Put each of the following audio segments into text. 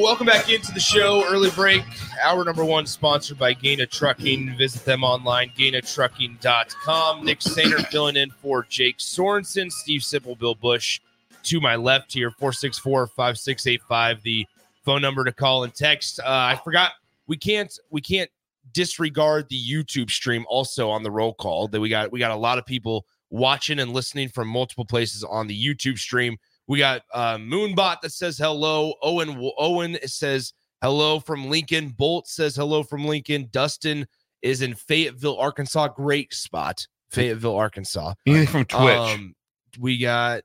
Welcome back into the show. Early break, hour number one, sponsored by Gaina Trucking. Visit them online, gainatrucking.com. Nick Sainer filling in for Jake Sorensen, Steve Sipple, Bill Bush. To my left here, 464 5685, the phone number to call and text. Uh, I forgot we can't we can't disregard the YouTube stream also on the roll call. That we got we got a lot of people watching and listening from multiple places on the YouTube stream. We got uh, Moonbot that says hello. Owen Owen says hello from Lincoln. Bolt says hello from Lincoln. Dustin is in Fayetteville, Arkansas. Great spot, Fayetteville, Arkansas. Anything from Twitch? Um, we got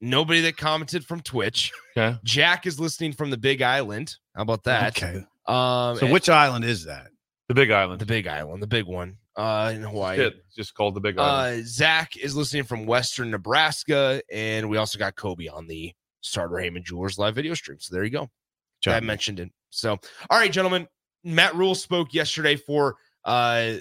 nobody that commented from Twitch. okay. Jack is listening from the Big Island. How about that? Okay. Um, So which island is that? The Big Island. the Big Island, the big one, uh, in Hawaii. It, it's just called the Big Island. Uh, Zach is listening from Western Nebraska, and we also got Kobe on the Sartor Hamann Jewelers live video stream. So there you go. I mentioned it. So, all right, gentlemen. Matt Rhule spoke yesterday for uh,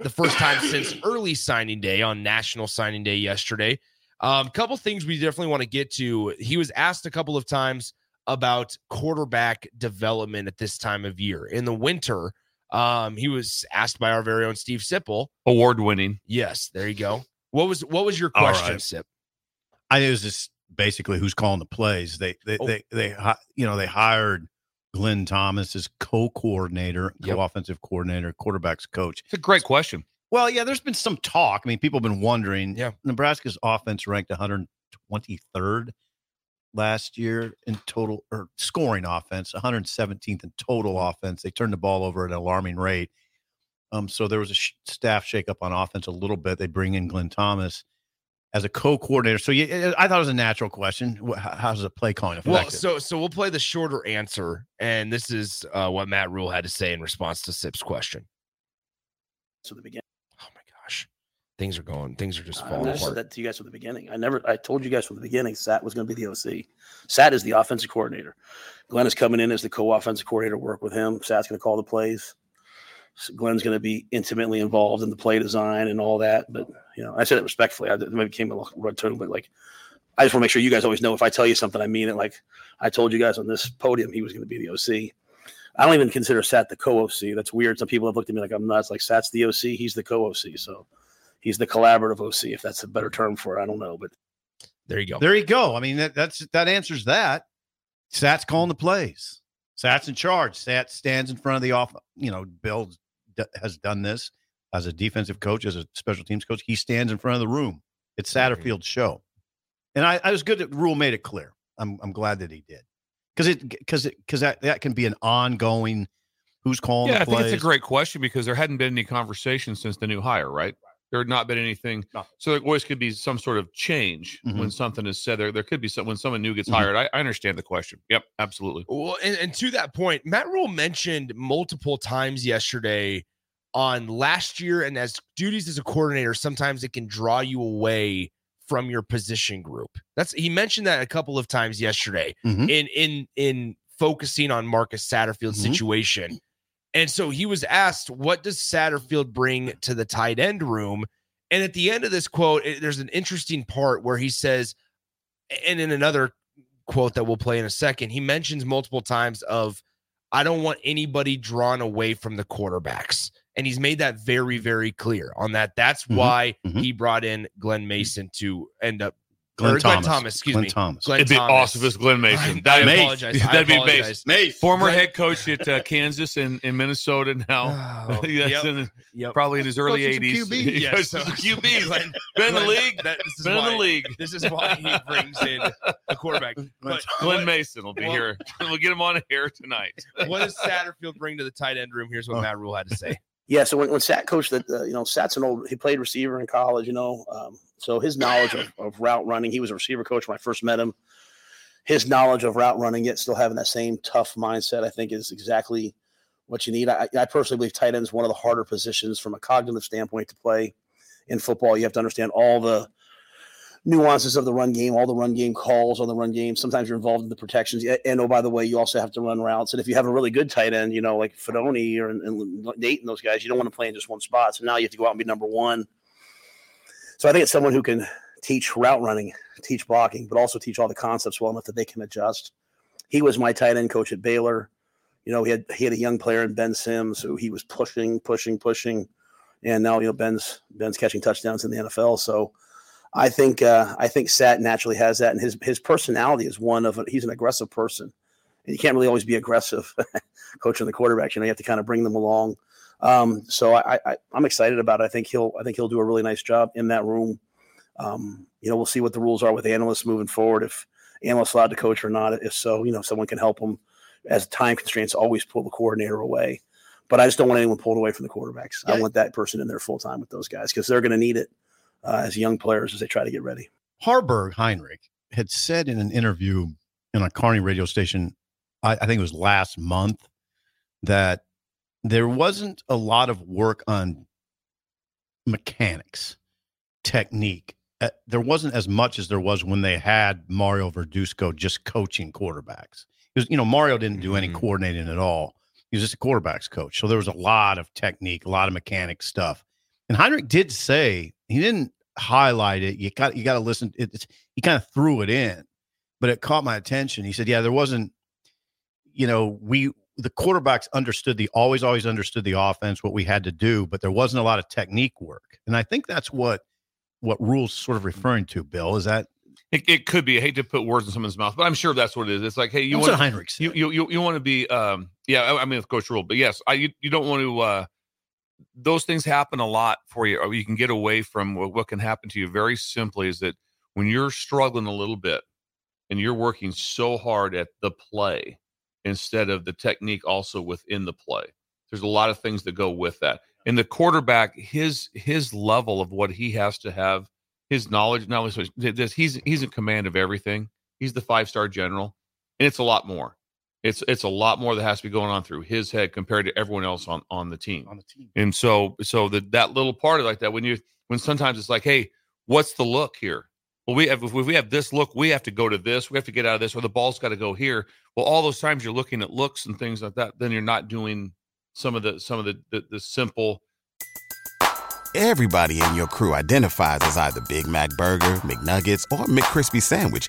the first time since early signing day on National Signing Day yesterday. A um, couple things we definitely want to get to. He was asked a couple of times about quarterback development at this time of year. In the winter, um, he was asked by our very own Steve Sipple. Award winning. Yes, there you go. What was what was your All question, right. Sip? I think it was just basically who's calling the plays. They they Oh. they they hi- you know they hired Glenn Thomas as co-coordinator, Yep. co-offensive coordinator, quarterbacks coach. It's a great question. Well, yeah, there's been some talk. I mean, people have been wondering. Yeah. Nebraska's offense ranked 123rd last year in total or scoring offense, 117th in total offense. They turned the ball over at an alarming rate. Um, so there was a sh- staff shakeup on offense a little bit. They bring in Glenn Thomas as a co-coordinator. So yeah, I thought it was a natural question. How- does the play calling affected? Well, so so we'll play the shorter answer, and this is uh, what Matt Rhule had to say in response to Sip's question. to the beginning. Things are going, things are just falling I never said apart. that to you guys from the beginning. I never, I told you guys from the beginning, Sat was going to be the OC. Sat is the offensive coordinator. Glenn is coming in as the co-offensive coordinator. Work with him. Sat's going to call the plays. Glenn's going to be intimately involved in the play design and all that. But you know, I said it respectfully. I maybe came a little red tone, but like, I just want to make sure you guys always know if I tell you something, I mean it. Like I told you guys on this podium, he was going to be the OC. I don't even consider Sat the co-OC. That's weird. Some people have looked at me like I'm nuts. Like Sat's the OC, he's the co-OC. So he's the collaborative OC, if that's a better term for it. I don't know, but There you go. There you go. I mean, that, that's that answers that. Sat's calling the plays. Sat's in charge. Sat stands in front of the off. You know, Bill d- has done this as a defensive coach, as a special teams coach. He stands in front of the room. It's Satterfield's show, and I, I was good that Rhule made it clear. I'm I'm glad that he did because it because it because that that can be an ongoing. Who's calling? yeah, the I think it's a great question because there hadn't been any conversation since the new hire, right? There had not been anything. No. So there always could be some sort of change Mhm. when something is said. There, there could be some when someone new gets Mhm. hired. I, I understand the question. Yep, absolutely. Well, and, and to that point, Matt Rhule mentioned multiple times yesterday on last year, and as duties as a coordinator, sometimes it can draw you away from your position group. That's he mentioned that a couple of times yesterday Mhm. in in in focusing on Marcus Satterfield's Mhm. situation. And so he was asked, "What does Satterfield bring to the tight end room?" And at the end of this quote, it- there's an interesting part where he says, and in another quote that we'll play in a second, he mentions multiple times of, "I don't want anybody drawn away from the quarterbacks," and he's made that very, very clear on that. That's Mhm. why Mhm. he brought in Glenn Mason to end up. Glenn or Thomas. Glenn Thomas, excuse Glenn me. Thomas. Glenn It'd be Thomas. awesome if it's Glenn Mason. I, I That'd be- apologize. That'd be apologize. Mace. Former Glenn- head coach at uh, Kansas and in Minnesota now. Oh, Yes, yep, in- yep. probably in his early Coaching some 80s. QB. He Yes, so- some QBs. Glenn- Been in the league. that- this is Been in the league. This is why he brings in a quarterback. But Glenn what, Mason will be well- here. We'll get him on here tonight. what does Satterfield bring to the tight end room? Here's what Oh. Matt Rhule had to say. Yeah, so when, when Sat coached that, uh, you know, Sat's an old, he played receiver in college, you know, um, so his knowledge of, of route running, he was a receiver coach when I first met him. his knowledge of route running, yet still having that same tough mindset, I think is exactly what you need. I, I personally believe tight end is one of the harder positions from a cognitive standpoint to play in football. You have to understand all the nuances of the run game, all the run game calls on the run game. Sometimes you're involved in the protections. And oh, by the way, you also have to run routes. And if you have a really good tight end, you know, like Fidone or and Nate and those guys, you don't want to play in just one spot. So now you have to go out and be number one. So I think it's someone who can teach route running, teach blocking, but also teach all the concepts well enough that they can adjust. He was my tight end coach at Baylor. You know, he had he had a young player in Ben Sims who he was pushing, pushing, pushing, and now you know Ben's Ben's catching touchdowns in the NFL. So I think uh, I think Sat naturally has that, and his his personality is one of a, he's an aggressive person, and you can't really always be aggressive coaching the quarterbacks. You know, you have to kind of bring them along. Um, so I, I I'm excited about it. I think he'll I think he'll do a really nice job in that room. Um, you know, we'll see what the rules are with analysts moving forward. If analysts allowed to coach or not. If so, you know, someone can help them as time constraints. Always pull the coordinator away. But I just don't want anyone pulled away from the quarterbacks. Yeah. I want that person in there full time with those guys because they're going to need it uh, as young players as they try to get ready. Haarberg Heinrich had said in an interview in a Kearney radio station, I, I think it was last month, that there wasn't a lot of work on mechanics, technique. Uh, there wasn't as much as there was when they had Mario Verduzco just coaching quarterbacks. Because you know Mario didn't do any mm-hmm. coordinating at all. He was just a quarterbacks coach. So there was a lot of technique, a lot of mechanic stuff. And Heinrich did say he didn't highlight it. You got you got to listen. It's he kind of threw it in, but it caught my attention. He said, "Yeah, there wasn't. You know, we the quarterbacks understood the always always understood the offense, what we had to do, but there wasn't a lot of technique work. And I think that's what what Rhule's sort of referring to. Bill is that it, it, could be. I hate to put words in someone's mouth, but I'm sure that's what it is. It's like, hey, you want you, you, you you want to be, um, yeah. I, I mean, with Coach Rhule, but yes, I you, you don't want to. uh those things happen a lot for you, or you can get away from what, what can happen to you very simply is that when you're struggling a little bit and you're working so hard at the play instead of the technique also within the play, there's a lot of things that go with that. And the quarterback, his his level of what he has to have, his knowledge, not only this, he's he's in command of everything. He's the five star general, and it's a lot more. It's it's a lot more that has to be going on through his head compared to everyone else on on the team. On the team. And so so that that little part of like that when you when sometimes it's like, hey, what's the look here? Well, we have if we have this look, we have to go to this, we have to get out of this, or the ball's got to go here. Well, all those times you're looking at looks and things like that, then you're not doing some of the some of the the, the simple Everybody in your crew identifies as either Big Mac Burger, McNuggets, or McCrispy Sandwich,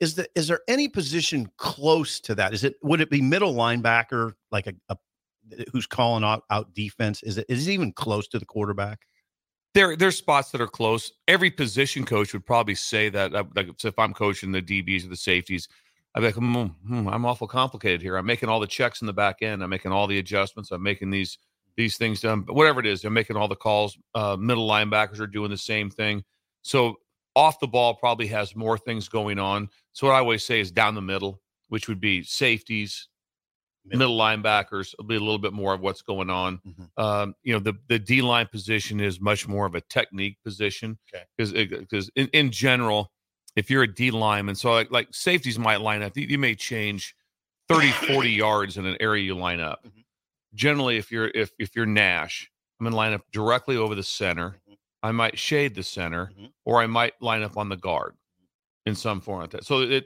Is the is there any position close to that? Is it would it be middle linebacker like a, a who's calling out, out defense? Is it is it even close to the quarterback? There, there's spots that are close. Every position coach would probably say that. Uh, like, so if I'm coaching the DBs or the safeties, I'm like, mm, mm, I'm awful complicated here. I'm making all the checks in the back end. I'm making all the adjustments. I'm making these these things done. But whatever it is, I'm making all the calls. Uh, middle linebackers are doing the same thing. So off the ball probably has more things going on. So what I always say is down the middle, which would be safeties, middle linebackers will be a little bit more of what's going on. Mm-hmm. Um, you know, the the D line position is much more of a technique position because okay. because in, in general, if you're a D lineman, so like, like safeties might line up, you, you may change 30, 40 yards in an area you line up. Mm-hmm. Generally, if you're if if you're Nash, I'm gonna line up directly over the center. Mm-hmm. I might shade the center, mm-hmm. or I might line up on the guard in some form like that. So it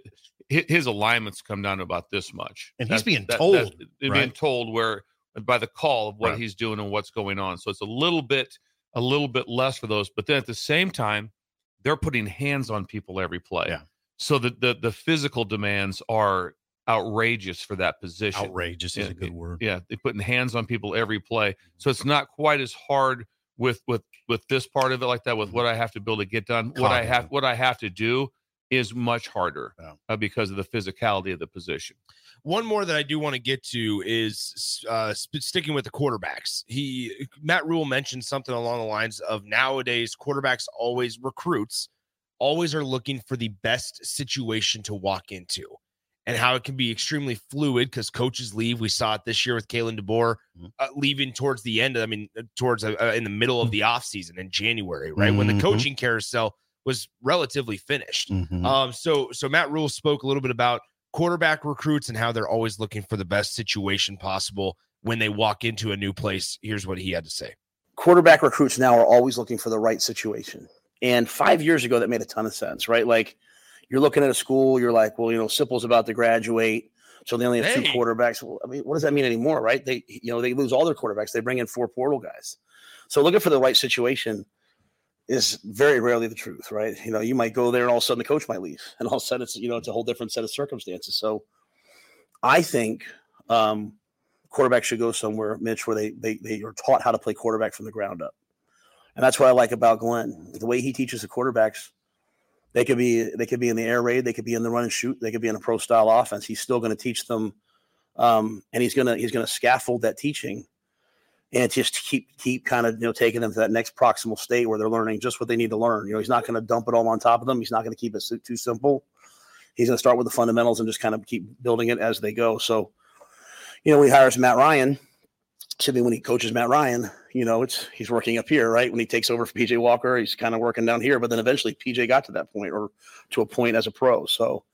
his alignments come down to about this much, and he's being that, told, that, right? being told where by the call of what right. he's doing and what's going on. So it's a little bit, a little bit less for those, but then at the same time, they're putting hands on people every play. Yeah. So the the, the physical demands are outrageous for that position. Outrageous is yeah, a good word. Yeah, they're putting hands on people every play, so it's not quite as hard with with with this part of it like that. With what I have to build to get done, what I have what I have to do is much harder Yeah. uh, because of the physicality of the position. One more that I do want to get to is uh, sp- sticking with the quarterbacks. He Matt Rhule mentioned something along the lines of nowadays quarterbacks always recruits always are looking for the best situation to walk into, and how it can be extremely fluid because coaches leave. We saw it this year with Kalen DeBoer Mhm. uh, leaving towards the end. I mean, uh, towards uh, uh, in the middle of the offseason in January, right when the Mhm. coaching carousel was relatively finished. Mhm. Um, so so Matt Rhule spoke a little bit about quarterback recruits and how they're always looking for the best situation possible when they walk into a new place. Here's what he had to say. quarterback recruits now are always looking for the right situation. And five years ago, that made a ton of sense, right? Like you're looking at a school, you're like, well, you know, Sipple's about to graduate. So they only have two quarterbacks. Well, I mean, what does that mean anymore, right? They, you know, they lose all their quarterbacks. They bring in four portal guys. So looking for the right situation is very rarely the truth, right? You know, you might go there and all of a sudden the coach might leave, and all of a sudden it's you know it's a whole different set of circumstances. So I think um, quarterbacks should go somewhere, Mitch, where they they they are taught how to play quarterback from the ground up, and that's what I like about Glenn. The way he teaches the quarterbacks, they could be they could be in the air raid, they could be in the run and shoot, they could be in a pro style offense. He's still going to teach them, um, and he's gonna he's gonna scaffold that teaching, and just keep keep kind of you know taking them to that next proximal state where they're learning just what they need to learn. You know, he's not going to dump it all on top of them. He's not going to keep it too simple. He's going to start with the fundamentals and just kind of keep building it as they go. So, you know, we he hires Matt Ryan, typically when he coaches Matt Ryan, you know, it's he's working up here, right? When he takes over for PJ Walker, he's kind of working down here. But then eventually PJ got to that point or to a point as a pro. So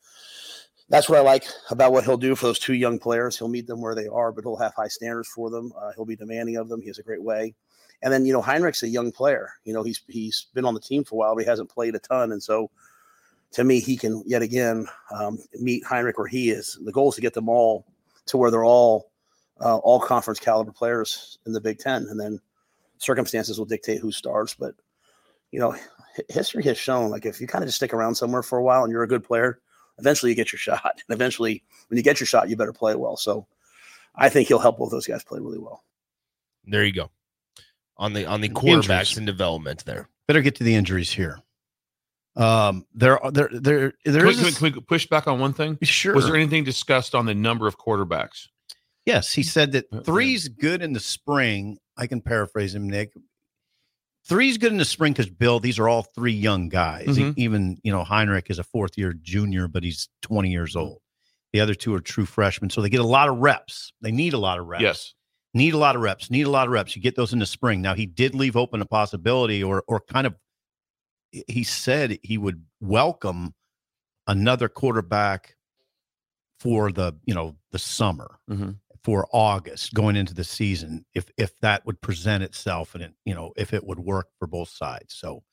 that's what I like about what he'll do for those two young players. He'll meet them where they are, but he'll have high standards for them. Uh, he'll be demanding of them. He has a great way. And then, you know, Heinrich's a young player. You know, he's he's been on the team for a while, but he hasn't played a ton. And so to me, he can yet again um, meet Heinrich where he is. The goal is to get them all to where they're all uh, all conference caliber players in the Big Ten, and then circumstances will dictate who starts. But you know, history has shown like if you kind of just stick around somewhere for a while and you're a good player, eventually you get your shot. And eventually, when you get your shot, you better play well. So I think he'll help both those guys play really well. There you go. On the on the quarterbacks and development there. Better get to the injuries here. Um, there, are- there, there, there Can we, is can we- a- can we push back on one thing? sure. Was there anything discussed on the number of quarterbacks? Yes, he said that Uh, three's good in the spring. I can paraphrase him, Nick. Three's good in the spring because Bill, these are all three young guys. Mhm. Even you know Heinrich is a fourth year junior, but he's twenty years old. The other two are true freshmen, so they get a lot of reps. They need a lot of reps. Yes. need a lot of reps. Need a lot of reps. You get those in the spring. Now he did leave open a possibility, or or kind of. He said he would welcome another quarterback for the you know the summer Mhm. For August going into the season if if that would present itself and it you know if it would work for both sides. So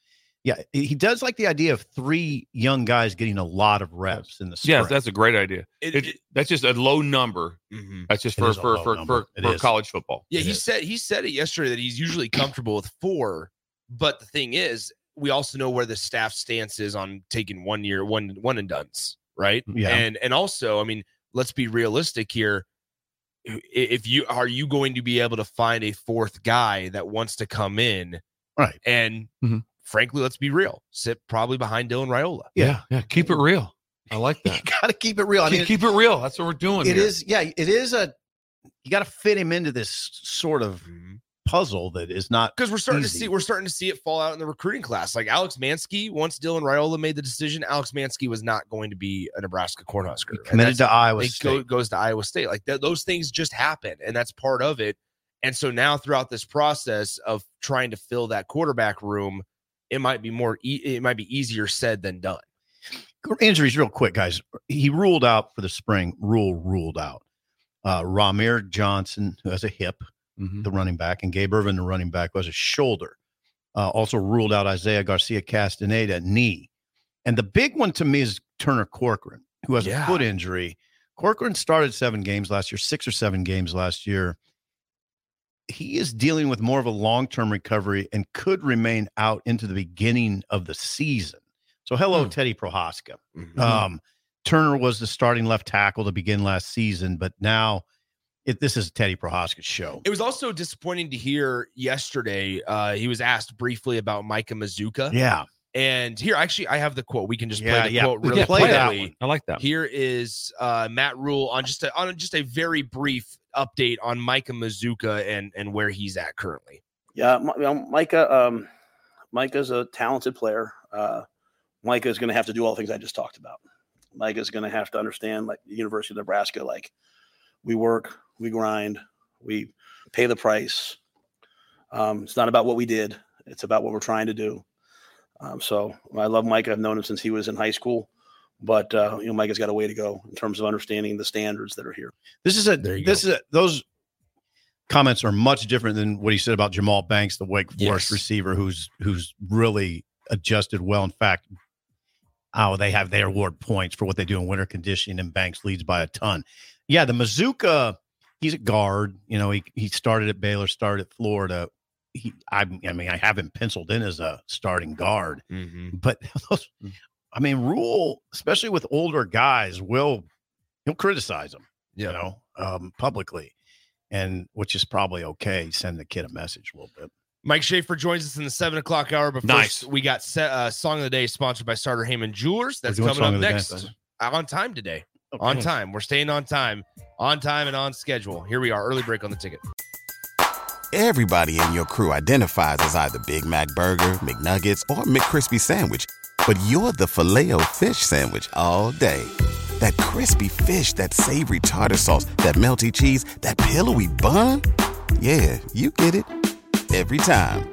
yeah, he he does like the idea of three young guys getting a lot of reps in the spring. Yes, that's a great idea. It- It- it- that's just a low number. mhm. That's just for for for for, for college football. Yeah, It he is. said he said it yesterday that he's usually comfortable with four, but the thing is, we also know where the staff stance is on taking one year, one one and duns, right? Yeah. And and also, I mean, let's be realistic here. I- If you are you going to be able to find a fourth guy that wants to come in right. and Mhm. frankly, let's be real, sit probably behind Dylan Raiola. Yeah, yeah. Keep it real. I like that You that. got to keep it real. I keep, mean, keep it real. That's what we're doing. it here. is yeah, it is a you got to fit him into this sort of puzzle that is not because we're starting Easy. to see we're starting to see it fall out in the recruiting class. Like Alex Manske, once Dylan Raiola made the decision, Alex Manske was not going to be a Nebraska Cornhusker. And committed to Iowa it State. go, goes to Iowa State. Like th- those things just happen, and that's part of it. And so now, throughout this process of trying to fill that quarterback room, it might be more e- it might be easier said than done. injuries real quick, guys. He ruled out for the spring. Rhule ruled out. Uh, Rahmir Johnson, who has a hip, Mhm. the running back, and Gabe Ervin, the running back, who has a shoulder. Uh, also ruled out Isaiah Garcia Castaneda knee. And the big one to me is Turner Corcoran, who has Yeah. a foot injury. Corcoran started seven games last year, six or seven games last year. He is dealing with more of a long term recovery and could remain out into the beginning of the season. So, hello, Hmm. Teddy Prochazka. Mhm. Um, Turner was the starting left tackle to begin last season, but now it, this is a Teddy Prochazka's show. It was also disappointing to hear yesterday. Uh, he was asked briefly about Micah Mazzccua. Yeah, And here, actually, I have the quote. We can just Yeah, play the yeah, quote really can play that one. I like that. Here is uh, Matt Rhule on just a, on just a very brief update on Micah Mazzccua and and where he's at currently. Yeah, Mi- you know, Micah. Um, Micah's a talented player. Uh, Micah is going to have to do all the things I just talked about. Micah's going to have to understand, like the University of Nebraska, like we work, we grind, we pay the price. Um, it's not about what we did; it's about what we're trying to do. Um, so I love Micah. I've known him since he was in high school, but uh, you know, Micah's got a way to go in terms of understanding the standards that are here. This is a There you this is a, those comments are much different than what he said about Jahmal Banks, the Wake Forest Yes. receiver, who's who's really adjusted well. In fact, oh, they have they award points for what they do in winter conditioning, and Banks leads by a ton. Yeah, the Mazzccua, he's a guard. You know, he he started at Baylor, started at Florida. He, I, I mean, I have him penciled in as a starting guard, but those, I mean, Rhule, especially with older guys, will he'll criticize them Yeah. you know, um, publicly, and which is probably okay. Send the kid a message a little bit. Mike Schaefer joins us in the seven o'clock hour. But Nice. first, we got set, uh, song of the day sponsored by Sartor Hamann Jewelers. That's coming up the Day. next on time today. On time. We're staying on time, on time and on schedule. Here we are. Early break on the ticket. Everybody in your crew identifies as either Big Mac Burger, McNuggets, or McCrispy Sandwich. But you're the filet fish Sandwich all day. That crispy fish, that savory tartar sauce, that melty cheese, that pillowy bun. Yeah, you get it. Every time.